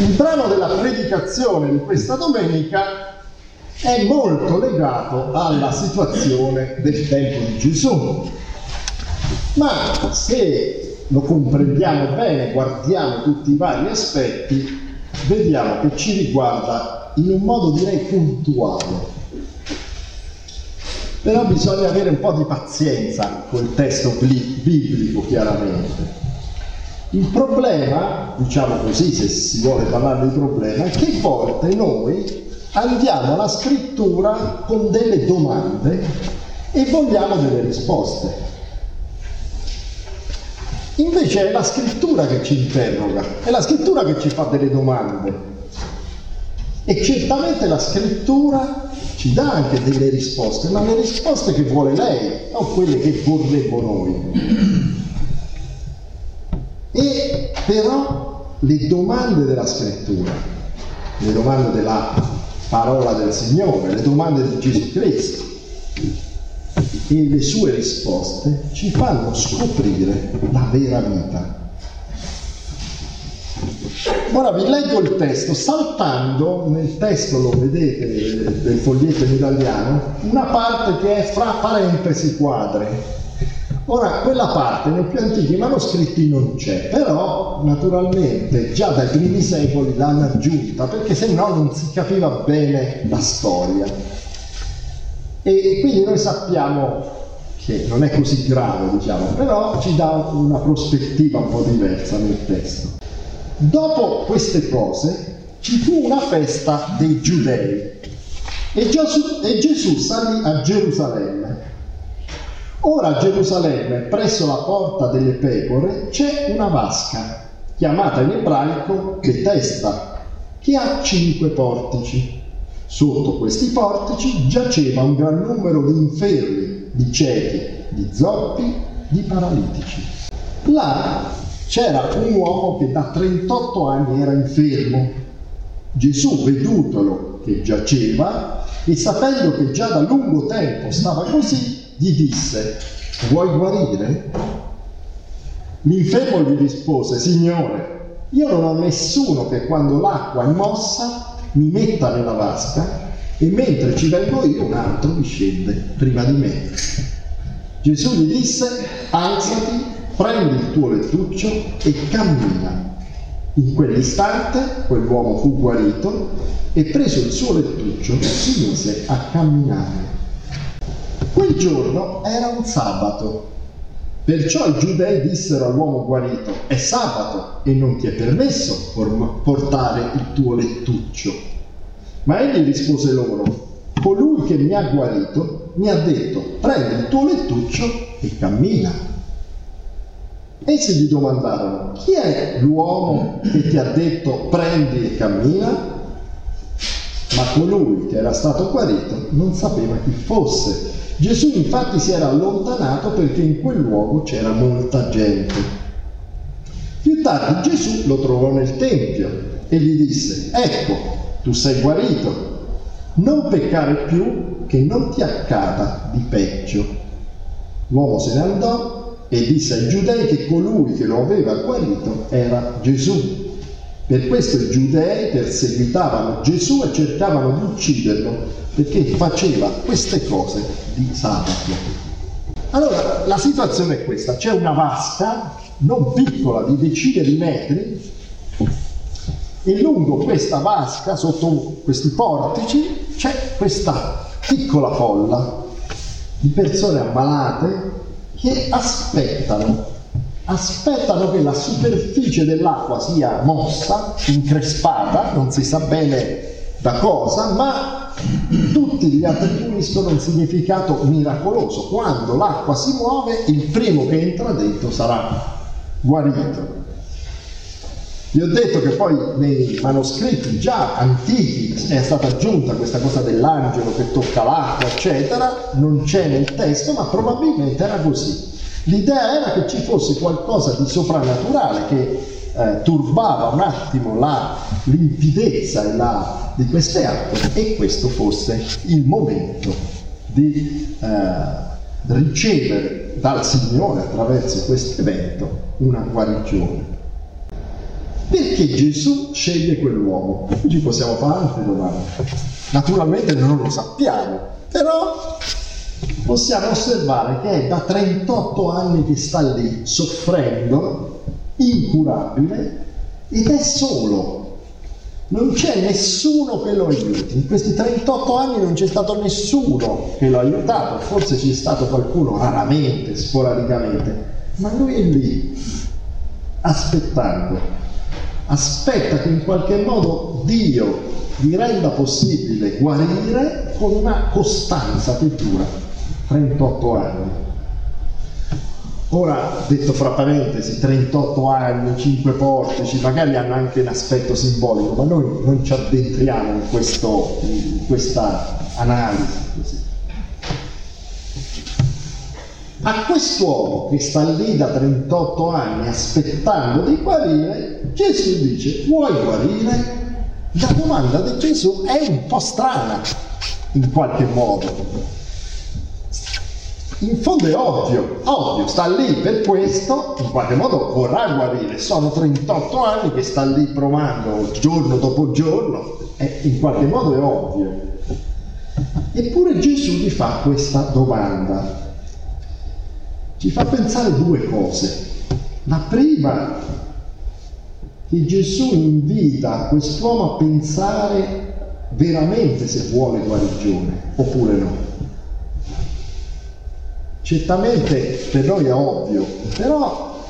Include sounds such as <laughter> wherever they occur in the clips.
Il brano della predicazione di questa domenica è molto legato alla situazione del tempo di Gesù. Ma se lo comprendiamo bene, guardiamo tutti i vari aspetti, vediamo che ci riguarda in un modo direi puntuale. Però bisogna avere un po' di pazienza col testo biblico, chiaramente. Il problema, diciamo così, se si vuole parlare di problema, è che a volte noi andiamo alla scrittura con delle domande e vogliamo delle risposte. Invece è la scrittura che ci interroga, è la scrittura che ci fa delle domande. E certamente la scrittura ci dà anche delle risposte, ma le risposte che vuole lei, non quelle che vorremmo noi. E però le domande della scrittura, le domande della parola del Signore, le domande di Gesù Cristo e le sue risposte ci fanno scoprire la vera vita. Ora vi leggo il testo, saltando nel testo, lo vedete del foglietto in italiano, una parte che è fra parentesi quadre, Ora, quella parte nei più antichi manoscritti non c'è, però naturalmente già dai primi secoli l'hanno aggiunta perché se no non si capiva bene la storia. E quindi noi sappiamo che non è così grave, diciamo, però ci dà una prospettiva un po' diversa nel testo. Dopo queste cose ci fu una festa dei giudei e Gesù, e Gesù salì a Gerusalemme Ora a Gerusalemme, presso la porta delle pecore, c'è una vasca, chiamata in ebraico Betesta, che ha cinque portici. Sotto questi portici giaceva un gran numero di infermi, di ciechi, di zoppi, di paralitici. Là c'era un uomo che da 38 anni era infermo. Gesù, vedutolo che giaceva e sapendo che già da lungo tempo stava così, gli disse, vuoi guarire? L'infermo gli rispose, Signore, io non ho nessuno che quando l'acqua è mossa mi metta nella vasca e mentre ci vengo io un altro mi scende prima di me. Gesù gli disse, alzati, prendi il tuo lettuccio e cammina. In quell'istante quell'uomo fu guarito e preso il suo lettuccio si mise a camminare. Quel giorno era un sabato. Perciò i giudei dissero all'uomo guarito, è sabato e non ti è permesso portare il tuo lettuccio. Ma egli rispose loro, colui che mi ha guarito mi ha detto, prendi il tuo lettuccio e cammina. Essi gli domandarono, chi è l'uomo che ti ha detto prendi e cammina? Ma colui che era stato guarito non sapeva chi fosse Gesù infatti si era allontanato perché in quel luogo c'era molta gente. Più tardi Gesù lo trovò nel Tempio e gli disse, ecco, tu sei guarito, non peccare più che non ti accada di peggio. L'uomo se ne andò e disse ai giudei che colui che lo aveva guarito era Gesù. Per questo i giudei perseguitavano Gesù e cercavano di ucciderlo perché faceva queste cose di sabato. Allora, la situazione è questa, c'è una vasca non piccola di decine di metri e lungo questa vasca, sotto questi portici, c'è questa piccola folla di persone ammalate che aspettano, aspettano che la superficie dell'acqua sia mossa, increspata, non si sa bene da cosa, ma tutti gli attribuiscono un significato miracoloso. Quando l'acqua si muove, il primo che entra dentro sarà guarito. Vi ho detto che poi nei manoscritti già antichi è stata aggiunta questa cosa dell'angelo che tocca l'acqua, eccetera, non c'è nel testo, ma probabilmente era così. L'idea era che ci fosse qualcosa di soprannaturale che eh, turbava un attimo la limpidezza la, di queste acque e questo fosse il momento di eh, ricevere dal Signore attraverso questo evento una guarigione. Perché Gesù sceglie quell'uomo? Ci possiamo fare altre domande. Naturalmente non lo sappiamo, però possiamo osservare che è da 38 anni che sta lì soffrendo, incurabile, ed è solo. Non c'è nessuno che lo aiuti. In questi 38 anni non c'è stato nessuno che lo ha aiutato, forse c'è stato qualcuno raramente, sporadicamente, ma lui è lì, aspettando. Aspetta che in qualche modo Dio gli renda possibile guarire con una costanza che dura 38 anni. Ora, detto fra parentesi, 38 anni, 5 portici, magari hanno anche un aspetto simbolico, ma noi non ci addentriamo in, questo, in questa analisi. Così. A quest'uomo che sta lì da 38 anni aspettando di guarire, Gesù dice, vuoi guarire? La domanda di Gesù è un po' strana, in qualche modo in fondo è ovvio, ovvio, sta lì per questo, in qualche modo vorrà guarire, sono 38 anni che sta lì provando giorno dopo giorno, e in qualche modo è ovvio. Eppure Gesù gli fa questa domanda, ci fa pensare due cose. La prima, che Gesù invita quest'uomo a pensare veramente se vuole guarigione oppure no. Certamente per noi è ovvio, però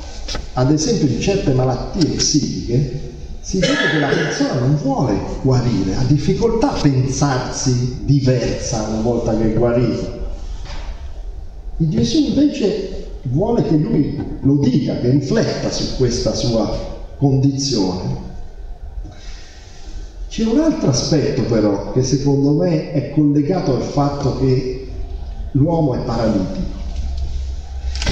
ad esempio in certe malattie psichiche si vede che la persona non vuole guarire, ha difficoltà a pensarsi diversa una volta che è guarita. E Gesù invece vuole che lui lo dica, che rifletta su questa sua condizione. C'è un altro aspetto però che secondo me è collegato al fatto che l'uomo è paralitico.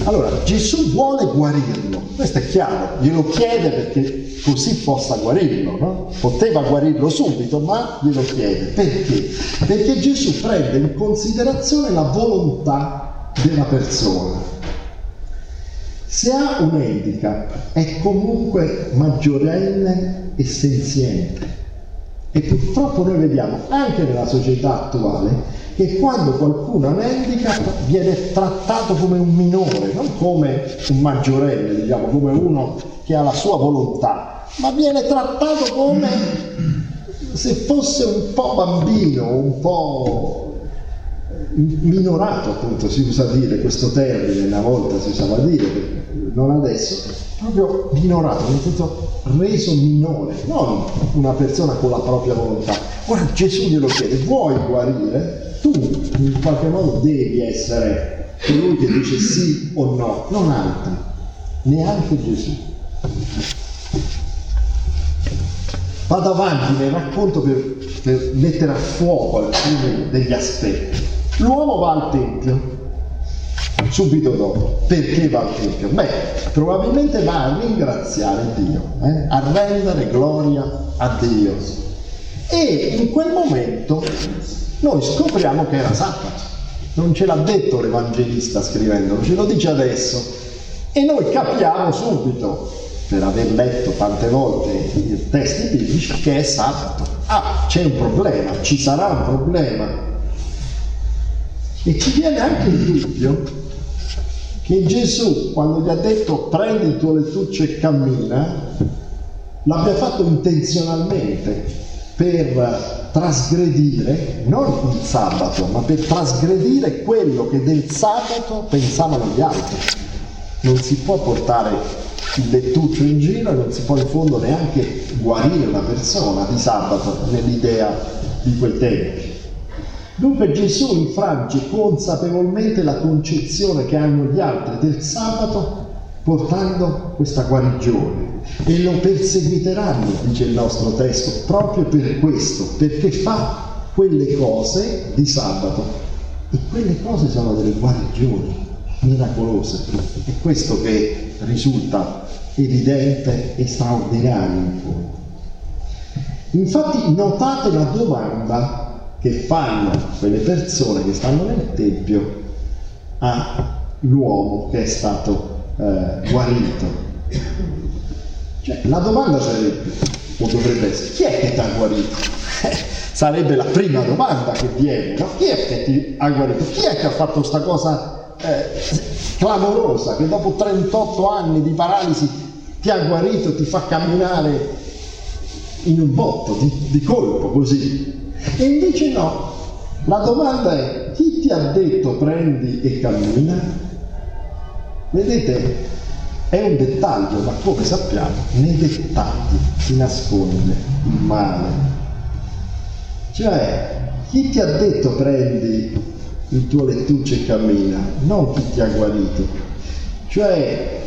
Allora, Gesù vuole guarirlo, questo è chiaro, glielo chiede perché così possa guarirlo, no? Poteva guarirlo subito, ma glielo chiede. Perché? Perché Gesù prende in considerazione la volontà della persona. Se ha un handicap è comunque maggiorenne e senziente. E purtroppo noi vediamo anche nella società attuale che quando qualcuno ha viene trattato come un minore, non come un maggiorenne, diciamo, come uno che ha la sua volontà, ma viene trattato come se fosse un po' bambino, un po' minorato, appunto si usa dire questo termine, una volta si usava dire, non adesso, proprio minorato, nel senso reso minore, non una persona con la propria volontà. Ora Gesù glielo chiede, vuoi guarire? tu in qualche modo devi essere colui che dice sì o no, non altri, neanche Gesù. Vado avanti nel racconto per, per mettere a fuoco alcuni degli aspetti. L'uomo va al Tempio, subito dopo. Perché va al Tempio? Beh, probabilmente va a ringraziare Dio, eh? a rendere gloria a Dio. E in quel momento noi scopriamo che era sabato. Non ce l'ha detto l'Evangelista scrivendolo, ce lo dice adesso. E noi capiamo subito, per aver letto tante volte i testi biblici, che è sabato. Ah, c'è un problema, ci sarà un problema. E ci viene anche il dubbio che Gesù, quando gli ha detto prendi il tuo lettuccio e cammina, l'abbia fatto intenzionalmente per trasgredire non il sabato, ma per trasgredire quello che del sabato pensavano gli altri. Non si può portare il lettuccio in giro e non si può in fondo neanche guarire una persona di sabato nell'idea di quei tempi. Dunque Gesù infrange consapevolmente la concezione che hanno gli altri del sabato portando questa guarigione e lo perseguiteranno, dice il nostro testo, proprio per questo, perché fa quelle cose di sabato e quelle cose sono delle guarigioni miracolose. È questo che risulta evidente e straordinario in fondo. Infatti notate la domanda che fanno quelle persone che stanno nel Tempio all'uomo che è stato eh, guarito. Cioè, la domanda sarebbe, o dovrebbe essere, chi è che ti ha guarito? <laughs> Sarebbe la prima domanda che viene, no? Chi è che ti ha guarito? Chi è che ha fatto questa cosa eh, clamorosa, che dopo 38 anni di paralisi ti ha guarito, ti fa camminare in un botto, di, di colpo così? E invece no, la domanda è chi ti ha detto prendi e cammina? Vedete, è un dettaglio, ma come sappiamo, nei dettagli si nasconde il male. Cioè, chi ti ha detto prendi il tuo lettuccio e cammina, non chi ti ha guarito. Cioè,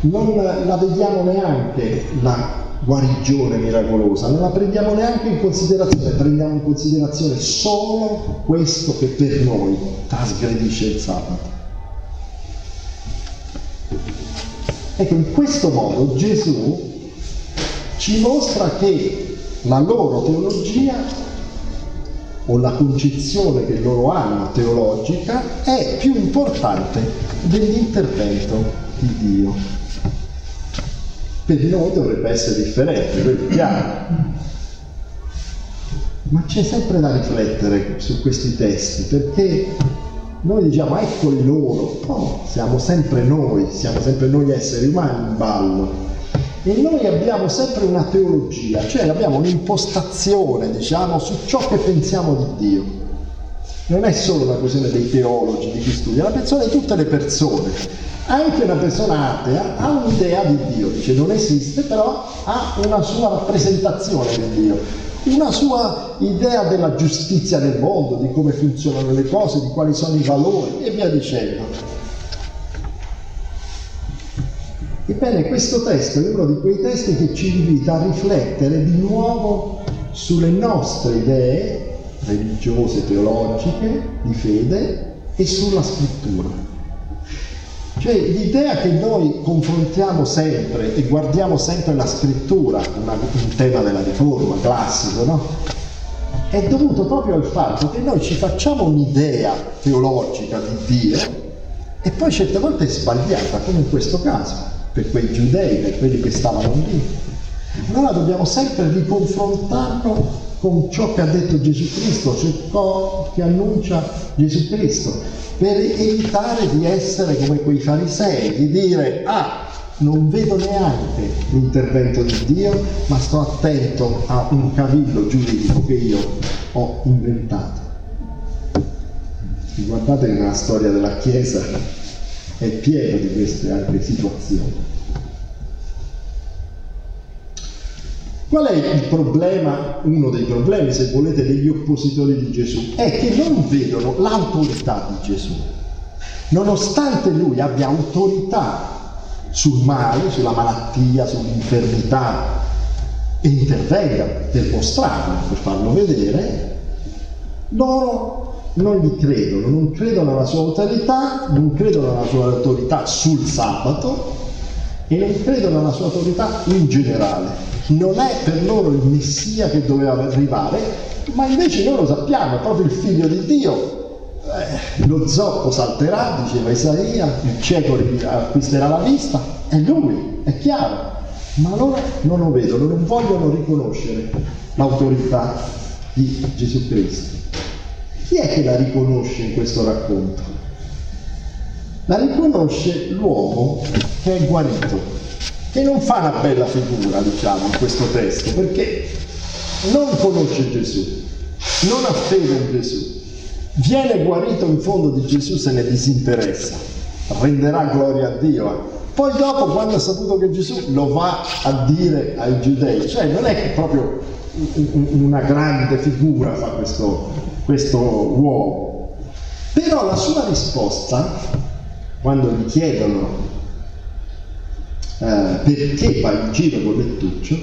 non la vediamo neanche la guarigione miracolosa, non la prendiamo neanche in considerazione, prendiamo in considerazione solo questo che per noi trasgredisce il sabato. Ecco, in questo modo Gesù ci mostra che la loro teologia o la concezione che loro hanno teologica è più importante dell'intervento di Dio per noi dovrebbe essere differente, quello è chiaro. Ma c'è sempre da riflettere su questi testi, perché noi diciamo eccoli loro, no, siamo sempre noi, siamo sempre noi esseri umani in ballo. E noi abbiamo sempre una teologia, cioè abbiamo un'impostazione, diciamo, su ciò che pensiamo di Dio. Non è solo una questione dei teologi, di chi studia, è la persona di tutte le persone anche una persona atea ha un'idea di Dio, dice non esiste, però ha una sua rappresentazione di Dio, una sua idea della giustizia nel mondo, di come funzionano le cose, di quali sono i valori e via dicendo. Ebbene, questo testo è uno di quei testi che ci invita a riflettere di nuovo sulle nostre idee religiose, teologiche, di fede e sulla scrittura. Cioè l'idea che noi confrontiamo sempre e guardiamo sempre la scrittura, una, un tema della riforma classico, no? È dovuto proprio al fatto che noi ci facciamo un'idea teologica di Dio e poi certe volte è sbagliata, come in questo caso, per quei giudei, per quelli che stavano lì. Allora dobbiamo sempre riconfrontarlo con ciò che ha detto Gesù Cristo, ciò che annuncia Gesù Cristo per evitare di essere come quei farisei, di dire ah, non vedo neanche l'intervento di Dio, ma sto attento a un cavillo giuridico che io ho inventato. Guardate che nella storia della Chiesa è pieno di queste altre situazioni. Qual è il problema, uno dei problemi, se volete, degli oppositori di Gesù? È che non vedono l'autorità di Gesù. Nonostante lui abbia autorità sul male, sulla malattia, sull'infermità e intervenga per mostrarlo, per farlo vedere, loro non gli credono, non credono alla sua autorità, non credono alla sua autorità sul sabato e non credono alla sua autorità in generale non è per loro il Messia che doveva arrivare, ma invece noi lo sappiamo, è proprio il figlio di Dio. Eh, lo zoppo salterà, diceva Isaia, il cieco acquisterà la vista, è lui, è chiaro. Ma loro non lo vedono, non vogliono riconoscere l'autorità di Gesù Cristo. Chi è che la riconosce in questo racconto? La riconosce l'uomo che è guarito, che non fa una bella figura, diciamo, in questo testo, perché non conosce Gesù, non ha fede in Gesù, viene guarito in fondo di Gesù se ne disinteressa, renderà gloria a Dio. Poi dopo, quando ha saputo che Gesù lo va a dire ai giudei, cioè non è che proprio una grande figura fa questo, questo uomo. Però la sua risposta, quando gli chiedono eh, perché va in giro con Lettuccio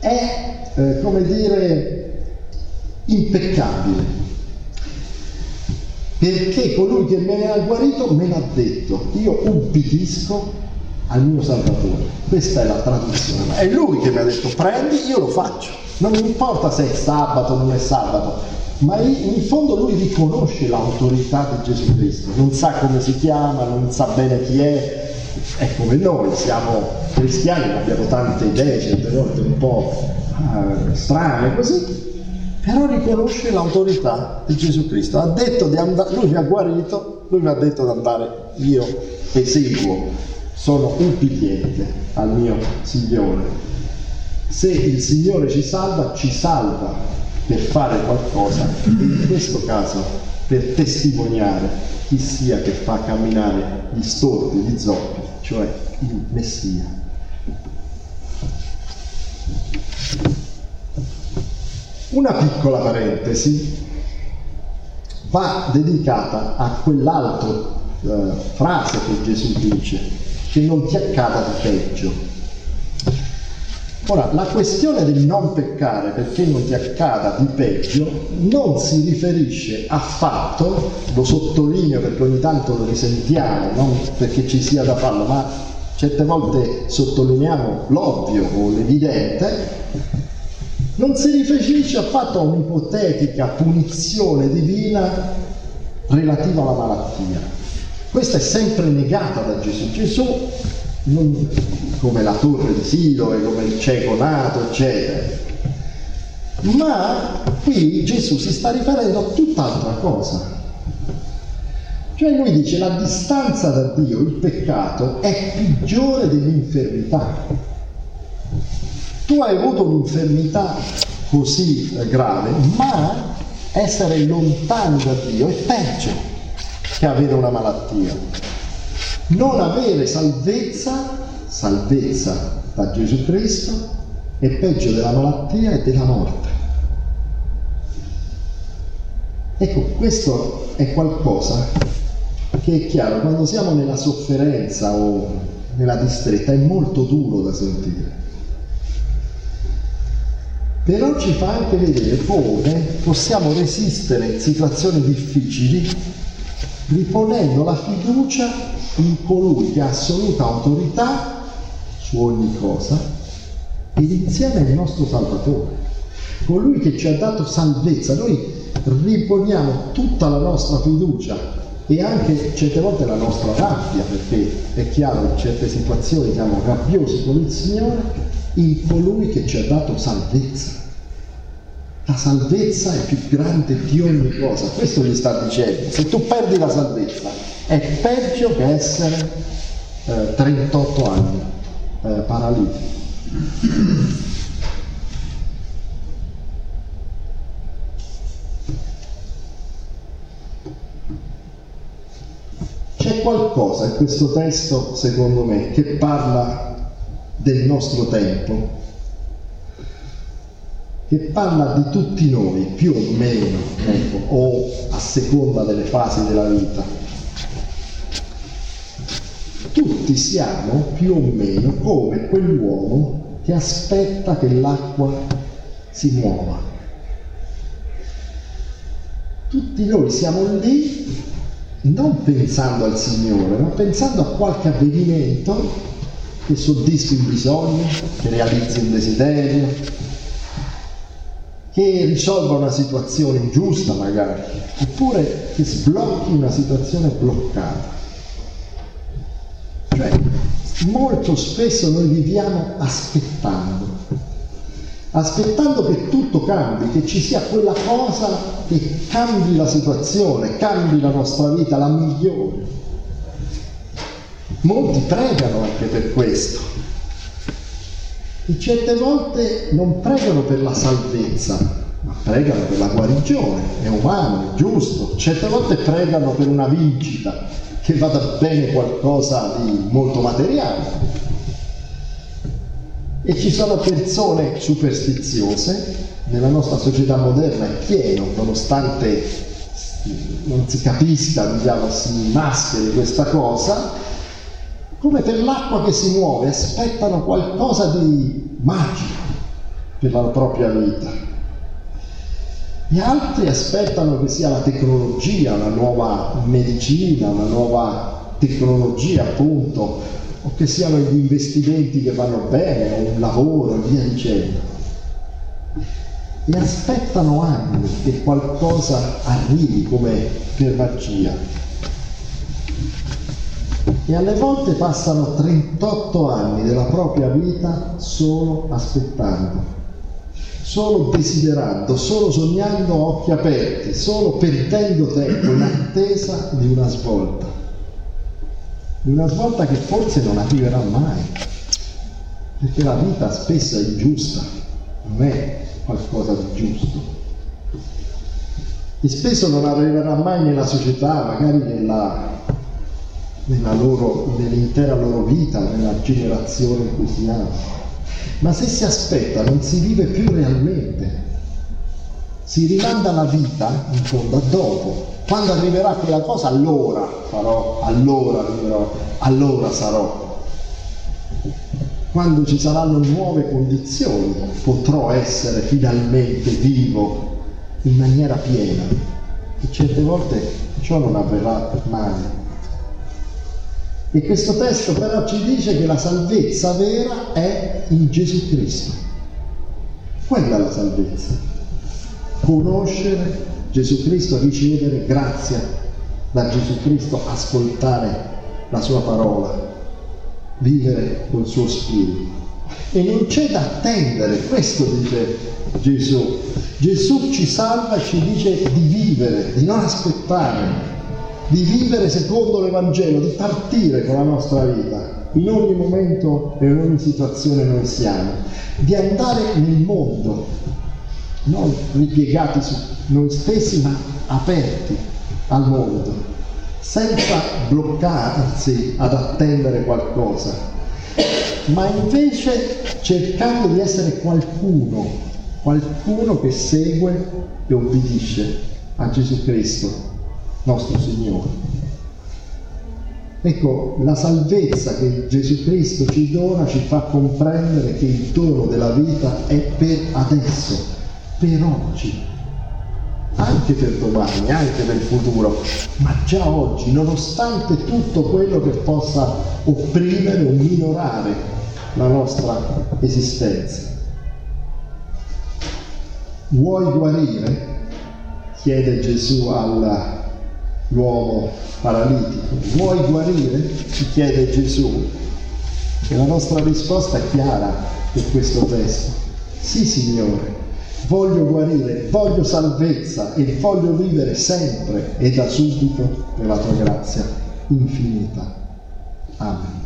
è, eh, come dire, impeccabile. Perché colui che me ne ha guarito me l'ha detto, io ubbidisco al mio Salvatore. Questa è la traduzione. È lui che mi ha detto prendi, io lo faccio. Non mi importa se è sabato o non è sabato, ma in fondo lui riconosce l'autorità di Gesù Cristo, non sa come si chiama, non sa bene chi è, è come noi, siamo cristiani, abbiamo tante idee, certe volte un po' ah, strane così, però riconosce l'autorità di Gesù Cristo. Ha detto di andare, lui mi ha guarito, lui mi ha detto di andare, io eseguo, sono ubbidiente al mio Signore. Se il Signore ci salva, ci salva per fare qualcosa, in questo caso per testimoniare chi sia che fa camminare gli storpi, gli zoppi, cioè il Messia. Una piccola parentesi va dedicata a quell'altra eh, frase che Gesù dice, che non ti accada di peggio. Ora, la questione del non peccare perché non ti accada di peggio non si riferisce affatto, lo sottolineo perché ogni tanto lo risentiamo, non perché ci sia da farlo, ma certe volte sottolineiamo l'ovvio o l'evidente, non si riferisce affatto a un'ipotetica punizione divina relativa alla malattia. Questa è sempre negata da Gesù. Gesù, non, come la torre di Siloe, come il cieco nato, eccetera. Ma qui Gesù si sta riferendo a tutt'altra cosa. Cioè lui dice la distanza da Dio, il peccato, è peggiore dell'infermità tu hai avuto un'infermità così grave, ma essere lontano da Dio è peggio che avere una malattia. Non avere salvezza, salvezza da Gesù Cristo, è peggio della malattia e della morte. Ecco, questo è qualcosa che è chiaro, quando siamo nella sofferenza o nella distretta è molto duro da sentire però ci fa anche vedere come possiamo resistere in situazioni difficili riponendo la fiducia in colui che ha assoluta autorità su ogni cosa ed insieme al nostro Salvatore, colui che ci ha dato salvezza. Noi riponiamo tutta la nostra fiducia e anche certe volte la nostra rabbia, perché è chiaro in certe situazioni siamo rabbiosi con il Signore, in colui che ci ha dato salvezza. La salvezza è più grande di ogni cosa, questo gli sta dicendo. Se tu perdi la salvezza è peggio che essere eh, 38 anni eh, paralitico. C'è qualcosa in questo testo, secondo me, che parla del nostro tempo, che parla di tutti noi, più o meno, ecco, o a seconda delle fasi della vita. Tutti siamo più o meno come quell'uomo che aspetta che l'acqua si muova. Tutti noi siamo lì non pensando al Signore, ma pensando a qualche avvenimento che soddisfi un bisogno, che realizzi un desiderio, che risolva una situazione ingiusta magari, oppure che sblocchi una situazione bloccata. Cioè, molto spesso noi viviamo aspettando, aspettando che tutto cambi, che ci sia quella cosa che cambi la situazione, cambi la nostra vita, la migliore. Molti pregano anche per questo. E certe volte non pregano per la salvezza, ma pregano per la guarigione. È umano, è giusto. Certe volte pregano per una vincita, che vada bene qualcosa di molto materiale. E ci sono persone superstiziose, nella nostra società moderna è pieno, nonostante non si capisca, diciamo, si mascheri questa cosa, come per l'acqua che si muove, aspettano qualcosa di magico per la propria vita. E altri aspettano che sia la tecnologia, una nuova medicina, una nuova tecnologia appunto, o che siano gli investimenti che vanno bene, o un lavoro e via dicendo. E aspettano anni che qualcosa arrivi come per magia e alle volte passano 38 anni della propria vita solo aspettando, solo desiderando, solo sognando occhi aperti, solo perdendo tempo in attesa di una svolta. Di una svolta che forse non arriverà mai, perché la vita spesso è ingiusta, non è qualcosa di giusto. E spesso non arriverà mai nella società, magari nella loro, nell'intera loro vita, nella generazione in cui si hanno. Ma se si aspetta non si vive più realmente, si rimanda la vita in fondo a dopo. Quando arriverà quella cosa allora farò, allora arriverò, allora sarò. Quando ci saranno nuove condizioni potrò essere finalmente vivo in maniera piena. E certe volte ciò non avverrà mai. E questo testo però ci dice che la salvezza vera è in Gesù Cristo. Quella è la salvezza. Conoscere Gesù Cristo, ricevere grazia da Gesù Cristo, ascoltare la sua parola, vivere col suo spirito. E non c'è da attendere, questo dice Gesù. Gesù ci salva e ci dice di vivere, di non aspettare, di vivere secondo l'Evangelo, di partire con la nostra vita, in ogni momento e in ogni situazione noi siamo, di andare nel mondo, non ripiegati su noi stessi, ma aperti al mondo, senza bloccarsi ad attendere qualcosa, ma invece cercando di essere qualcuno, qualcuno che segue e obbedisce a Gesù Cristo nostro Signore. Ecco, la salvezza che Gesù Cristo ci dona ci fa comprendere che il dono della vita è per adesso, per oggi, anche per domani, anche per il futuro, ma già oggi, nonostante tutto quello che possa opprimere o minorare la nostra esistenza. Vuoi guarire? chiede Gesù alla l'uomo paralitico. Vuoi guarire? ci chiede Gesù. E la nostra risposta è chiara per questo testo. Sì, Signore, voglio guarire, voglio salvezza e voglio vivere sempre e da subito nella tua grazia infinita. Amen.